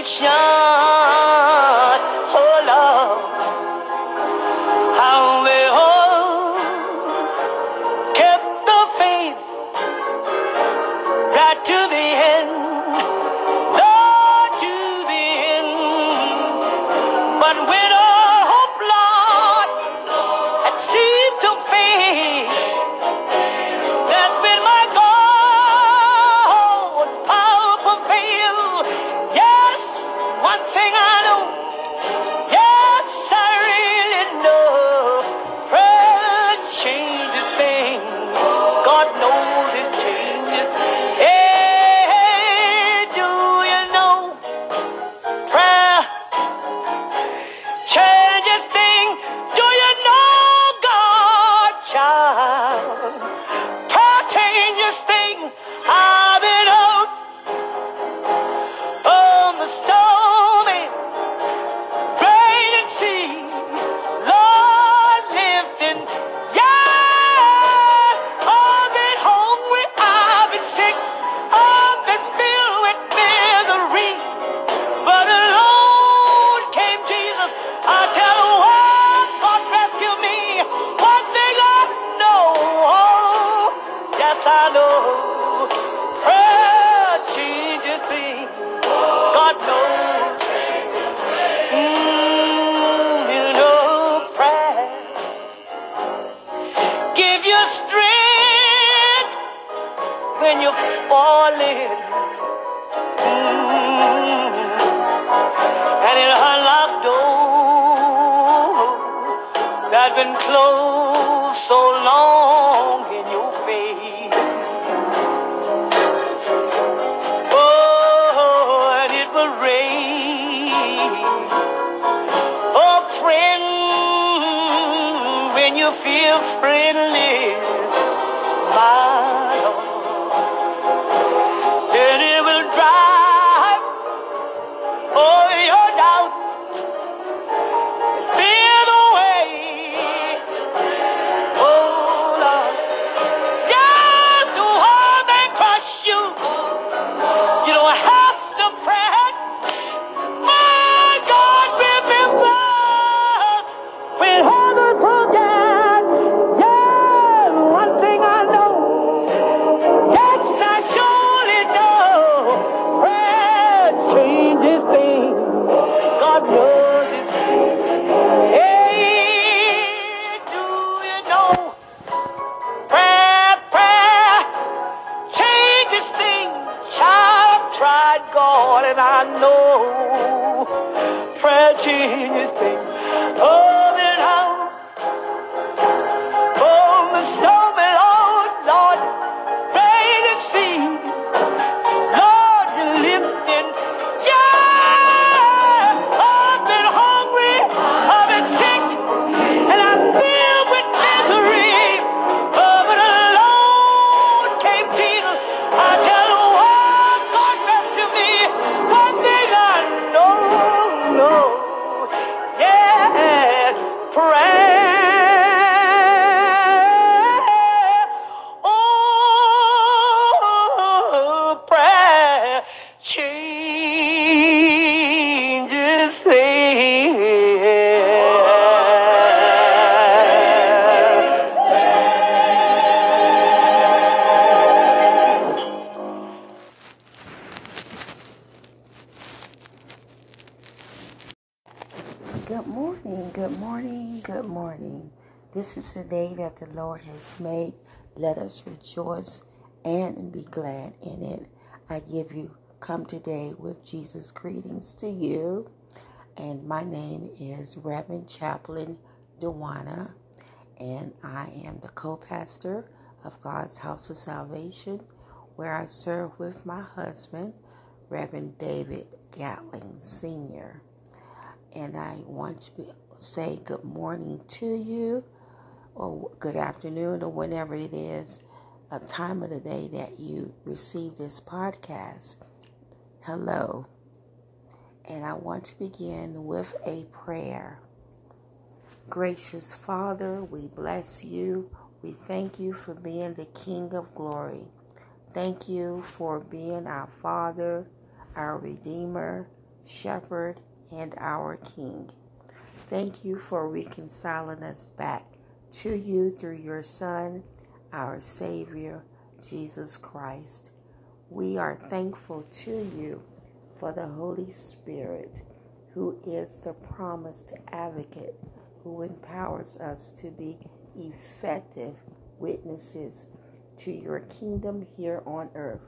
affliction. अच्छा falling. Mm, and it unlock doors that been closed so long in your face. Oh, it will rain. Oh, friend, when you feel friendly, is the day that the Lord has made. Let us rejoice and be glad in it. I give you come today with Jesus greetings to you. And my name is Reverend Chaplain Dewana, and I am the co pastor of God's House of Salvation, where I serve with my husband, Reverend David Gatling Sr and I want to be, say good morning to you, or good afternoon, or whenever it is, a time of the day that you receive this podcast. Hello. And I want to begin with a prayer. Gracious Father, we bless you. We thank you for being the King of glory. Thank you for being our Father, our Redeemer, Shepherd, and our King. Thank you for reconciling us back to you through your Son, our Savior, Jesus Christ. We are thankful to you for the Holy Spirit, who is the promised advocate, who empowers us to be effective witnesses to your kingdom here on earth.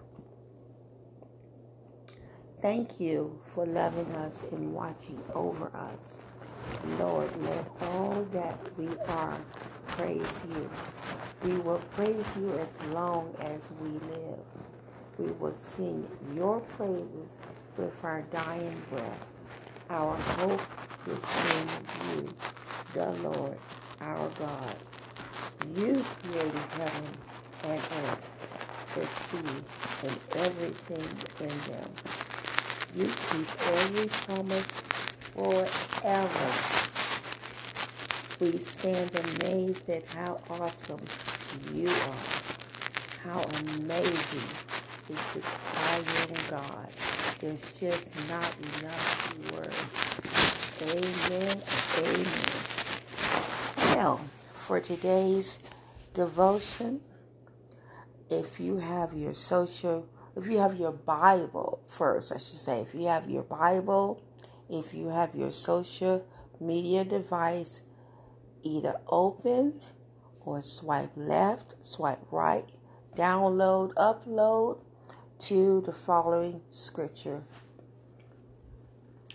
Thank you for loving us and watching over us. Lord, let all that we are praise you. We will praise you as long as we live. We will sing your praises with our dying breath. Our hope is in you, the Lord, our God. You created heaven and earth, the sea, and everything in them. You keep every promise forever. We stand amazed at how awesome you are. How amazing is the triune God. There's just not enough words. Amen. Amen. Well, for today's devotion, if you have your social, if you have your Bible first, I should say, if you have your Bible, if you have your social media device either open or swipe left, swipe right, download, upload to the following scripture.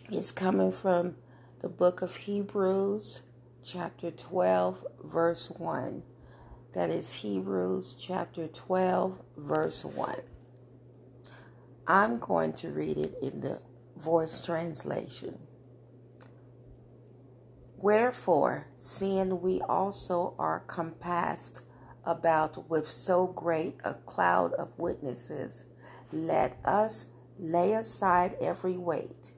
It's coming from the book of Hebrews, chapter 12, verse 1. That is Hebrews chapter 12, verse 1. I'm going to read it in the voice translation. Wherefore, seeing we also are compassed about with so great a cloud of witnesses, let us lay aside every weight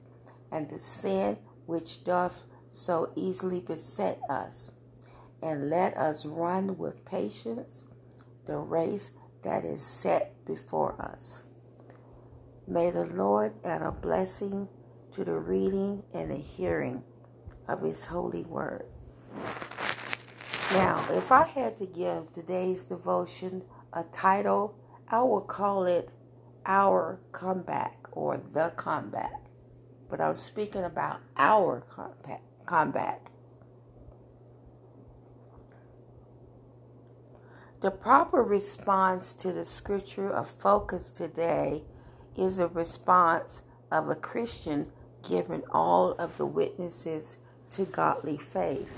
and the sin which doth so easily beset us, and let us run with patience the race that is set before us. May the Lord add a blessing to the reading and the hearing of His holy word. Now, if I had to give today's devotion a title, I would call it Our Comeback or The Comeback. But I'm speaking about our comeback. The proper response to the scripture of focus today is a response of a Christian giving all of the witnesses to godly faith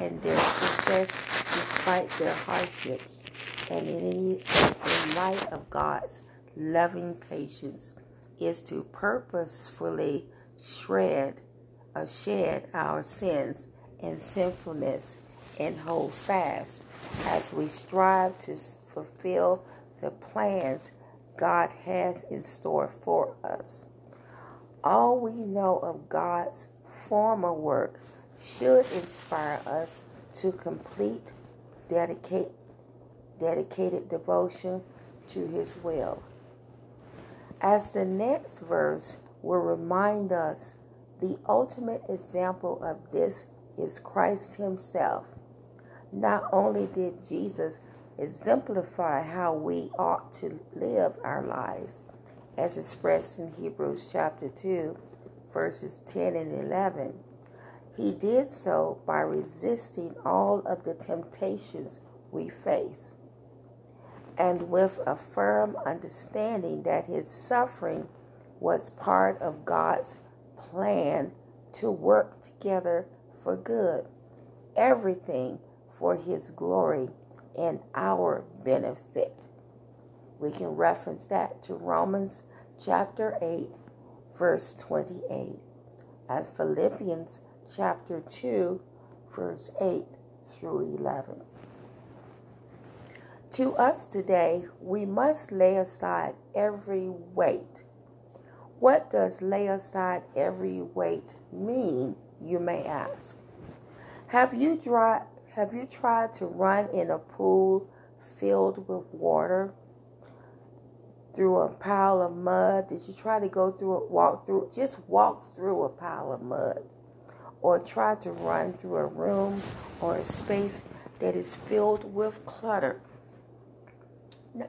and their success despite their hardships, and in, in light of God's loving patience, is to purposefully shred or uh, shed our sins and sinfulness and hold fast as we strive to fulfill the plans God has in store for us. All we know of God's former work should inspire us to complete dedicate dedicated devotion to his will. As the next verse will remind us, the ultimate example of this is Christ himself. Not only did Jesus exemplify how we ought to live our lives, as expressed in Hebrews chapter 2, verses 10 and 11, he did so by resisting all of the temptations we face, and with a firm understanding that his suffering was part of God's plan to work together for good, everything for his glory and our benefit. We can reference that to Romans chapter 8, verse 28, and Philippians chapter 2, verse 8 through 11. To us today, we must lay aside every weight. What does lay aside every weight mean, you may ask? Have you tried have you tried to run in a pool filled with water through a pile of mud? Did you try to go through it, walk through just walk through a pile of mud? or try to run through a room or a space that is filled with clutter.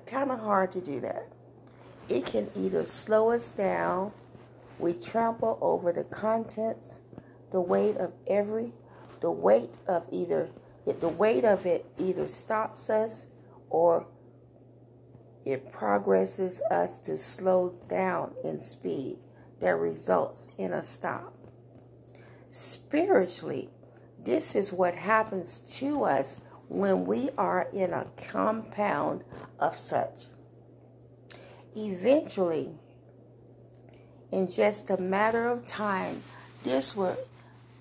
Kind of hard to do that. It can either slow us down, we trample over the contents, the weight of every, the weight of either, the weight of it either stops us or it progresses us to slow down in speed that results in a stop. Spiritually, this is what happens to us when we are in a compound of such. Eventually, in just a matter of time, this will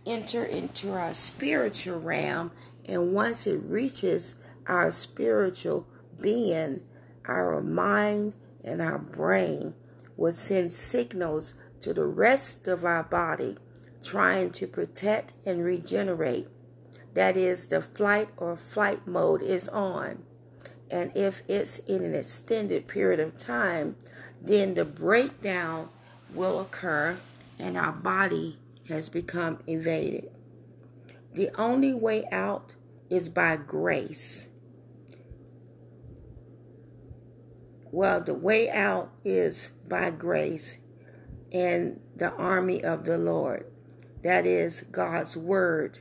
enter into our spiritual realm, and once it reaches our spiritual being, our mind and our brain will send signals to the rest of our body trying to protect and regenerate. That is, the flight or flight mode is on. And if it's in an extended period of time, then the breakdown will occur and our body has become evaded. The only way out is by grace. Well, the way out is by grace and the army of the Lord. That is God's word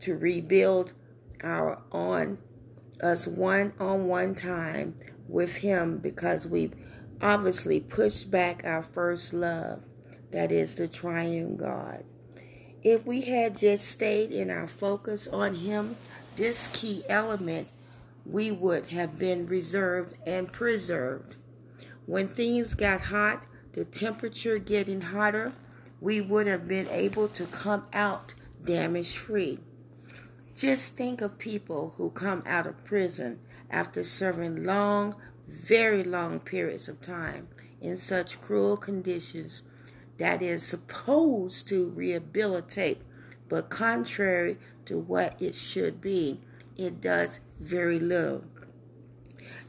to rebuild our on us one on one time with him because we've obviously pushed back our first love that is the triune God. If we had just stayed in our focus on him, this key element, we would have been reserved and preserved. When things got hot, the temperature getting hotter, we would have been able to come out damage free. Just think of people who come out of prison after serving long, very long periods of time in such cruel conditions that is supposed to rehabilitate, but contrary to what it should be, it does very little.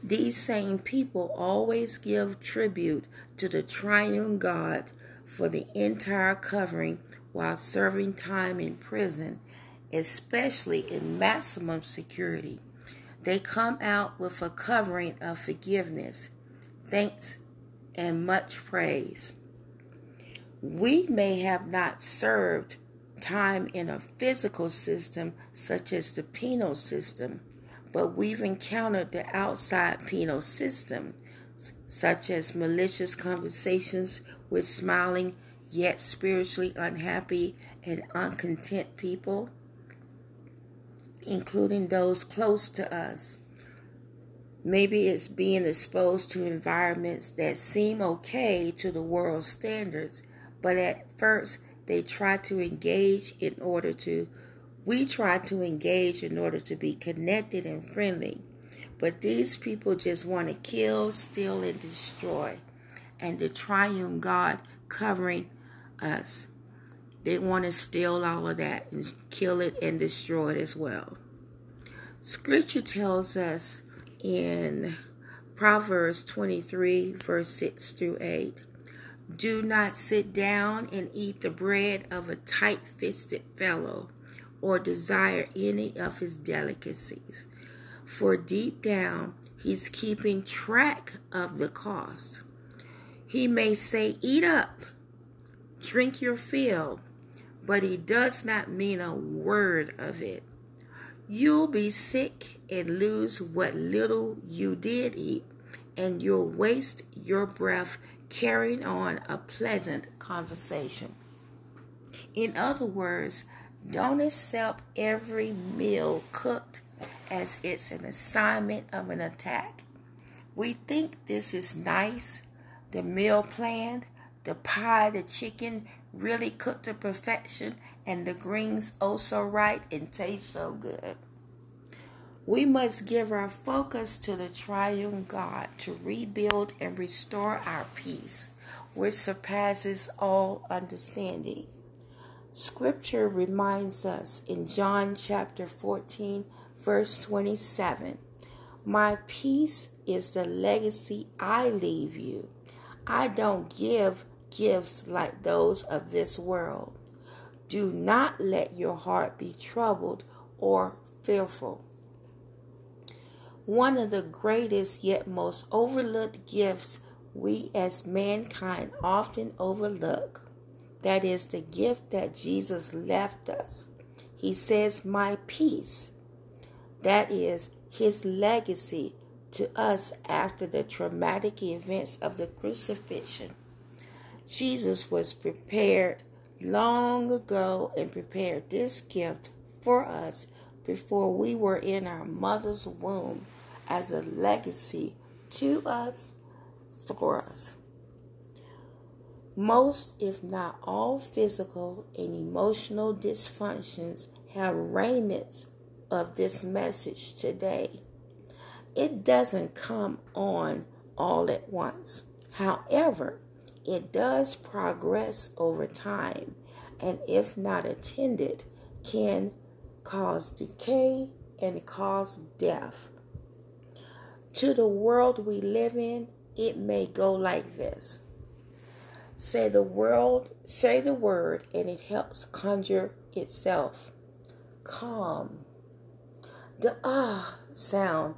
These same people always give tribute to the triune God for the entire covering while serving time in prison, especially in maximum security. They come out with a covering of forgiveness, thanks, and much praise. We may have not served time in a physical system such as the penal system, but we've encountered the outside penal system, such as malicious conversations with smiling yet spiritually unhappy and uncontent people, including those close to us. Maybe it's being exposed to environments that seem okay to the world's standards but at first, they try to engage in order to, we try to engage in order to be connected and friendly. But these people just want to kill, steal, and destroy. And the triune God covering us. They want to steal all of that and kill it and destroy it as well. Scripture tells us in Proverbs 23, verse 6 through 8 do not sit down and eat the bread of a tight fisted fellow or desire any of his delicacies. For deep down, he's keeping track of the cost. He may say, Eat up, drink your fill, but he does not mean a word of it. You'll be sick and lose what little you did eat, and you'll waste your breath carrying on a pleasant conversation. In other words, don't accept every meal cooked as it's an assignment of an attack. We think this is nice, the meal planned, the pie, the chicken really cooked to perfection, and the greens oh so right and taste so good. We must give our focus to the triune God to rebuild and restore our peace, which surpasses all understanding. Scripture reminds us in John chapter 14, verse 27 My peace is the legacy I leave you. I don't give gifts like those of this world. Do not let your heart be troubled or fearful. One of the greatest yet most overlooked gifts we as mankind often overlook. That is the gift that Jesus left us. He says, My peace. That is his legacy to us after the traumatic events of the crucifixion. Jesus was prepared long ago and prepared this gift for us before we were in our mother's womb as a legacy to us, for us. Most, if not all, physical and emotional dysfunctions have remnants of this message today. It doesn't come on all at once. However, it does progress over time, and if not attended, can cause decay and it cause death. To the world we live in, it may go like this. Say the world, say the word, and it helps conjure itself. Calm. The ah sound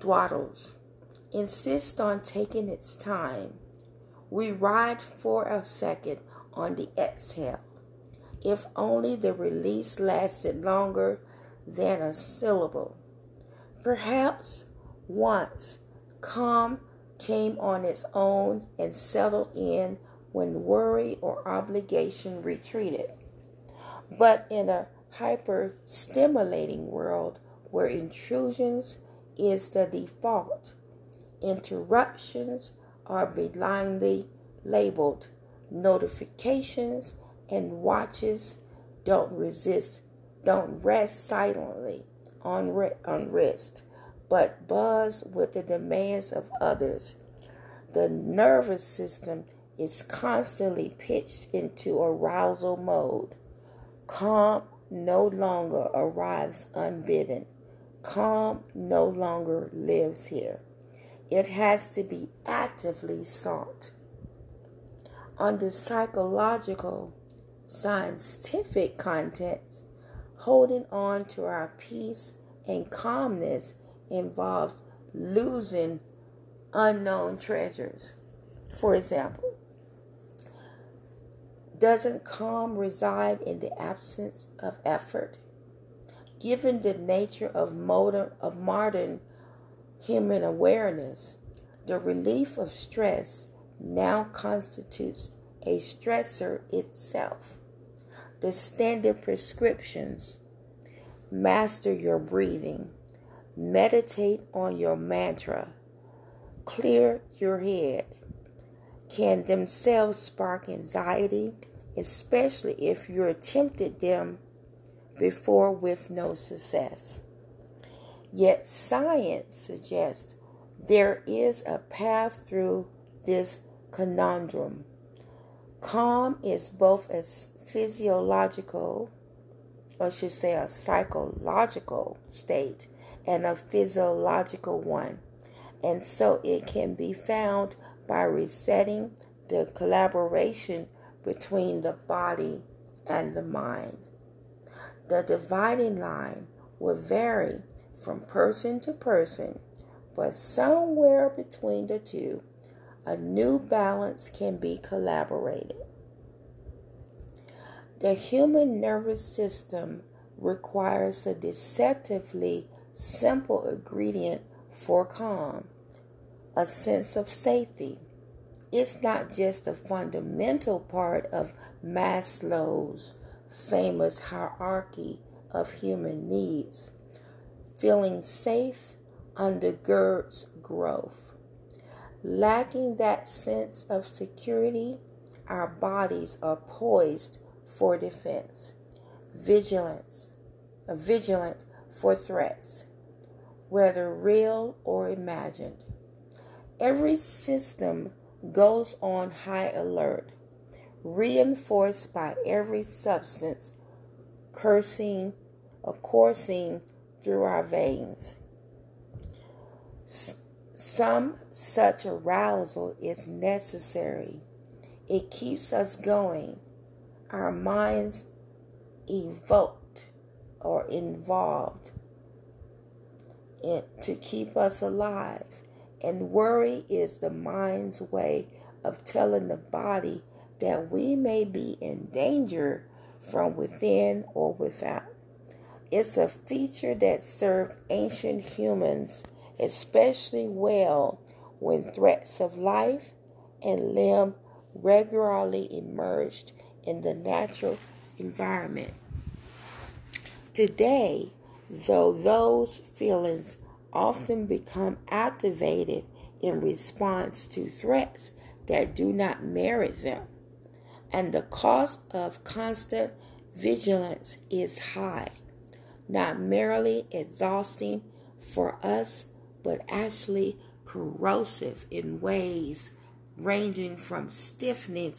dwaddles. insists on taking its time. We ride for a second on the exhale. If only the release lasted longer than a syllable. Perhaps once calm came on its own and settled in when worry or obligation retreated. But in a hyper stimulating world where intrusions is the default, interruptions are benignly labeled notifications and watches. Don't resist. Don't rest silently. On, on wrist but buzz with the demands of others. The nervous system is constantly pitched into arousal mode. Calm no longer arrives unbidden. Calm no longer lives here. It has to be actively sought. On the psychological, scientific context, holding on to our peace and calmness involves losing unknown treasures. For example, doesn't calm reside in the absence of effort? Given the nature of modern, of modern human awareness, the relief of stress now constitutes a stressor itself. The standard prescriptions master your breathing, meditate on your mantra, clear your head can themselves spark anxiety, especially if you attempted them before with no success. Yet science suggests there is a path through this conundrum. Calm is both a physiological, or I should say a psychological state, and a physiological one. And so it can be found by resetting the collaboration between the body and the mind. The dividing line will vary from person to person, but somewhere between the two a new balance can be collaborated. The human nervous system requires a deceptively simple ingredient for calm a sense of safety. It's not just a fundamental part of Maslow's famous hierarchy of human needs. Feeling safe undergirds growth. Lacking that sense of security, our bodies are poised for defense, vigilance, vigilant for threats, whether real or imagined. Every system goes on high alert, reinforced by every substance cursing or coursing through our veins. Some such arousal is necessary. It keeps us going, our minds evoked or involved in, to keep us alive. And worry is the mind's way of telling the body that we may be in danger from within or without. It's a feature that served ancient humans especially well when threats of life and limb regularly emerged in the natural environment. Today, though those feelings often become activated in response to threats that do not merit them, and the cost of constant vigilance is high, not merely exhausting for us but actually corrosive in ways ranging from stiffening,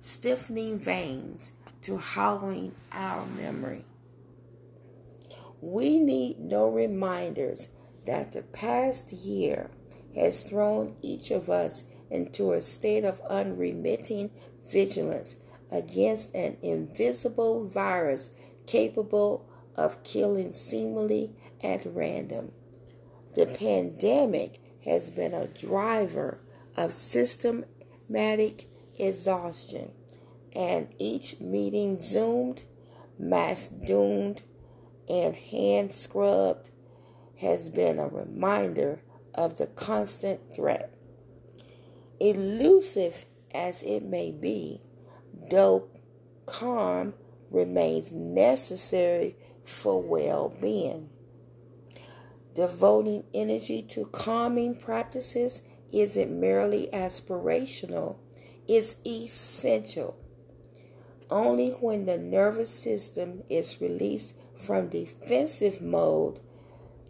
stiffening veins to hollowing our memory. We need no reminders that the past year has thrown each of us into a state of unremitting vigilance against an invisible virus capable of killing seemingly at random. The pandemic has been a driver of systematic exhaustion, and each meeting zoomed, mass doomed, and hand scrubbed has been a reminder of the constant threat. Elusive as it may be, though calm remains necessary for well being. Devoting energy to calming practices isn't merely aspirational, it's essential. Only when the nervous system is released from defensive mode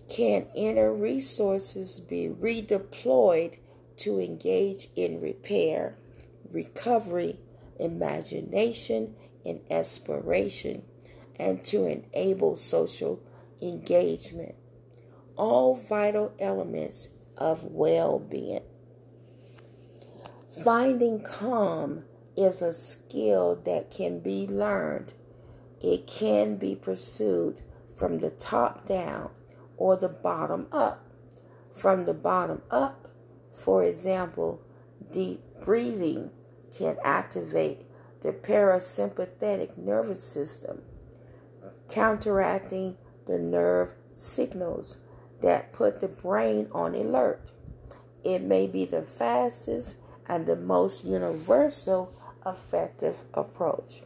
can inner resources be redeployed to engage in repair, recovery, imagination, and aspiration, and to enable social engagement. All vital elements of well being. Finding calm is a skill that can be learned. It can be pursued from the top down or the bottom up. From the bottom up, for example, deep breathing can activate the parasympathetic nervous system, counteracting the nerve signals that put the brain on alert. It may be the fastest and the most universal effective approach.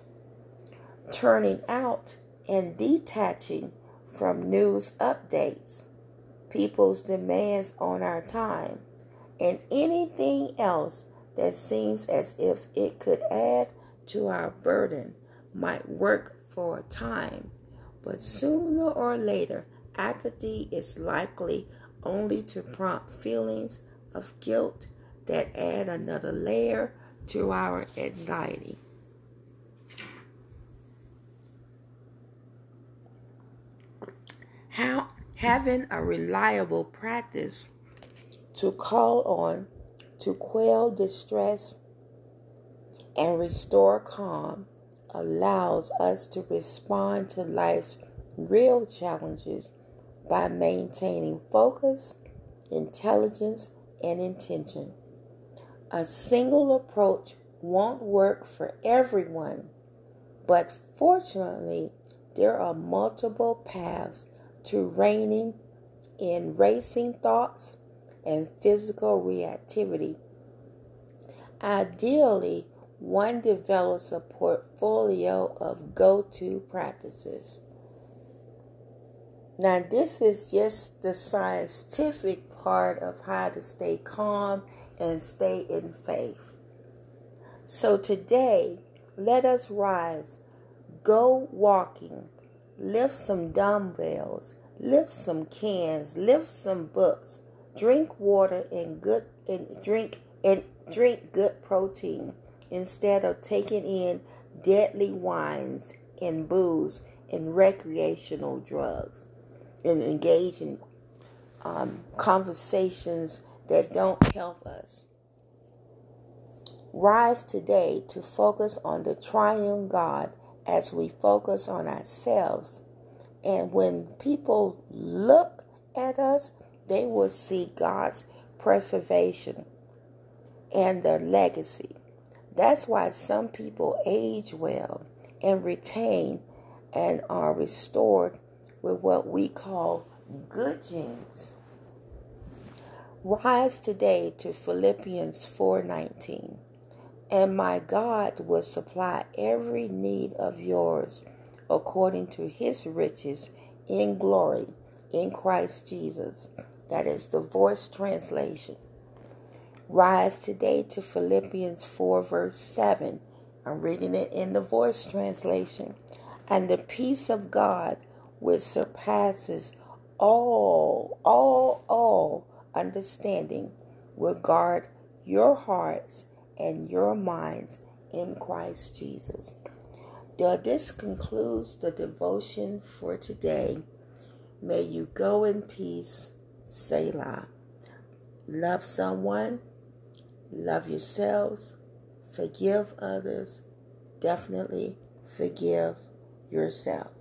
Turning out and detaching from news updates, people's demands on our time, and anything else that seems as if it could add to our burden might work for a time, but sooner or later, apathy is likely only to prompt feelings of guilt that add another layer to our anxiety. How having a reliable practice to call on to quell distress and restore calm allows us to respond to life's real challenges by maintaining focus, intelligence, and intention. A single approach won't work for everyone, but fortunately, there are multiple paths to reigning in racing thoughts and physical reactivity. Ideally, one develops a portfolio of go to practices. Now, this is just the scientific part of how to stay calm and stay in faith. So, today, let us rise, go walking, lift some dumbbells, lift some cans, lift some books, drink water and good and drink and drink good protein instead of taking in deadly wines and booze and recreational drugs and engage in um, conversations that don't help us. Rise today to focus on the triune God as we focus on ourselves. And when people look at us, they will see God's preservation and the legacy. That's why some people age well and retain and are restored with what we call good genes. Rise today to Philippians 4:19. And my God will supply every need of yours according to his riches in glory in Christ Jesus. That is the voice translation. Rise today to Philippians 4, verse 7. I'm reading it in the voice translation. And the peace of God, which surpasses all, all, all understanding, will guard your hearts and your minds in Christ Jesus. This concludes the devotion for today. May you go in peace. Selah. Love someone, love yourselves, forgive others, definitely forgive yourself.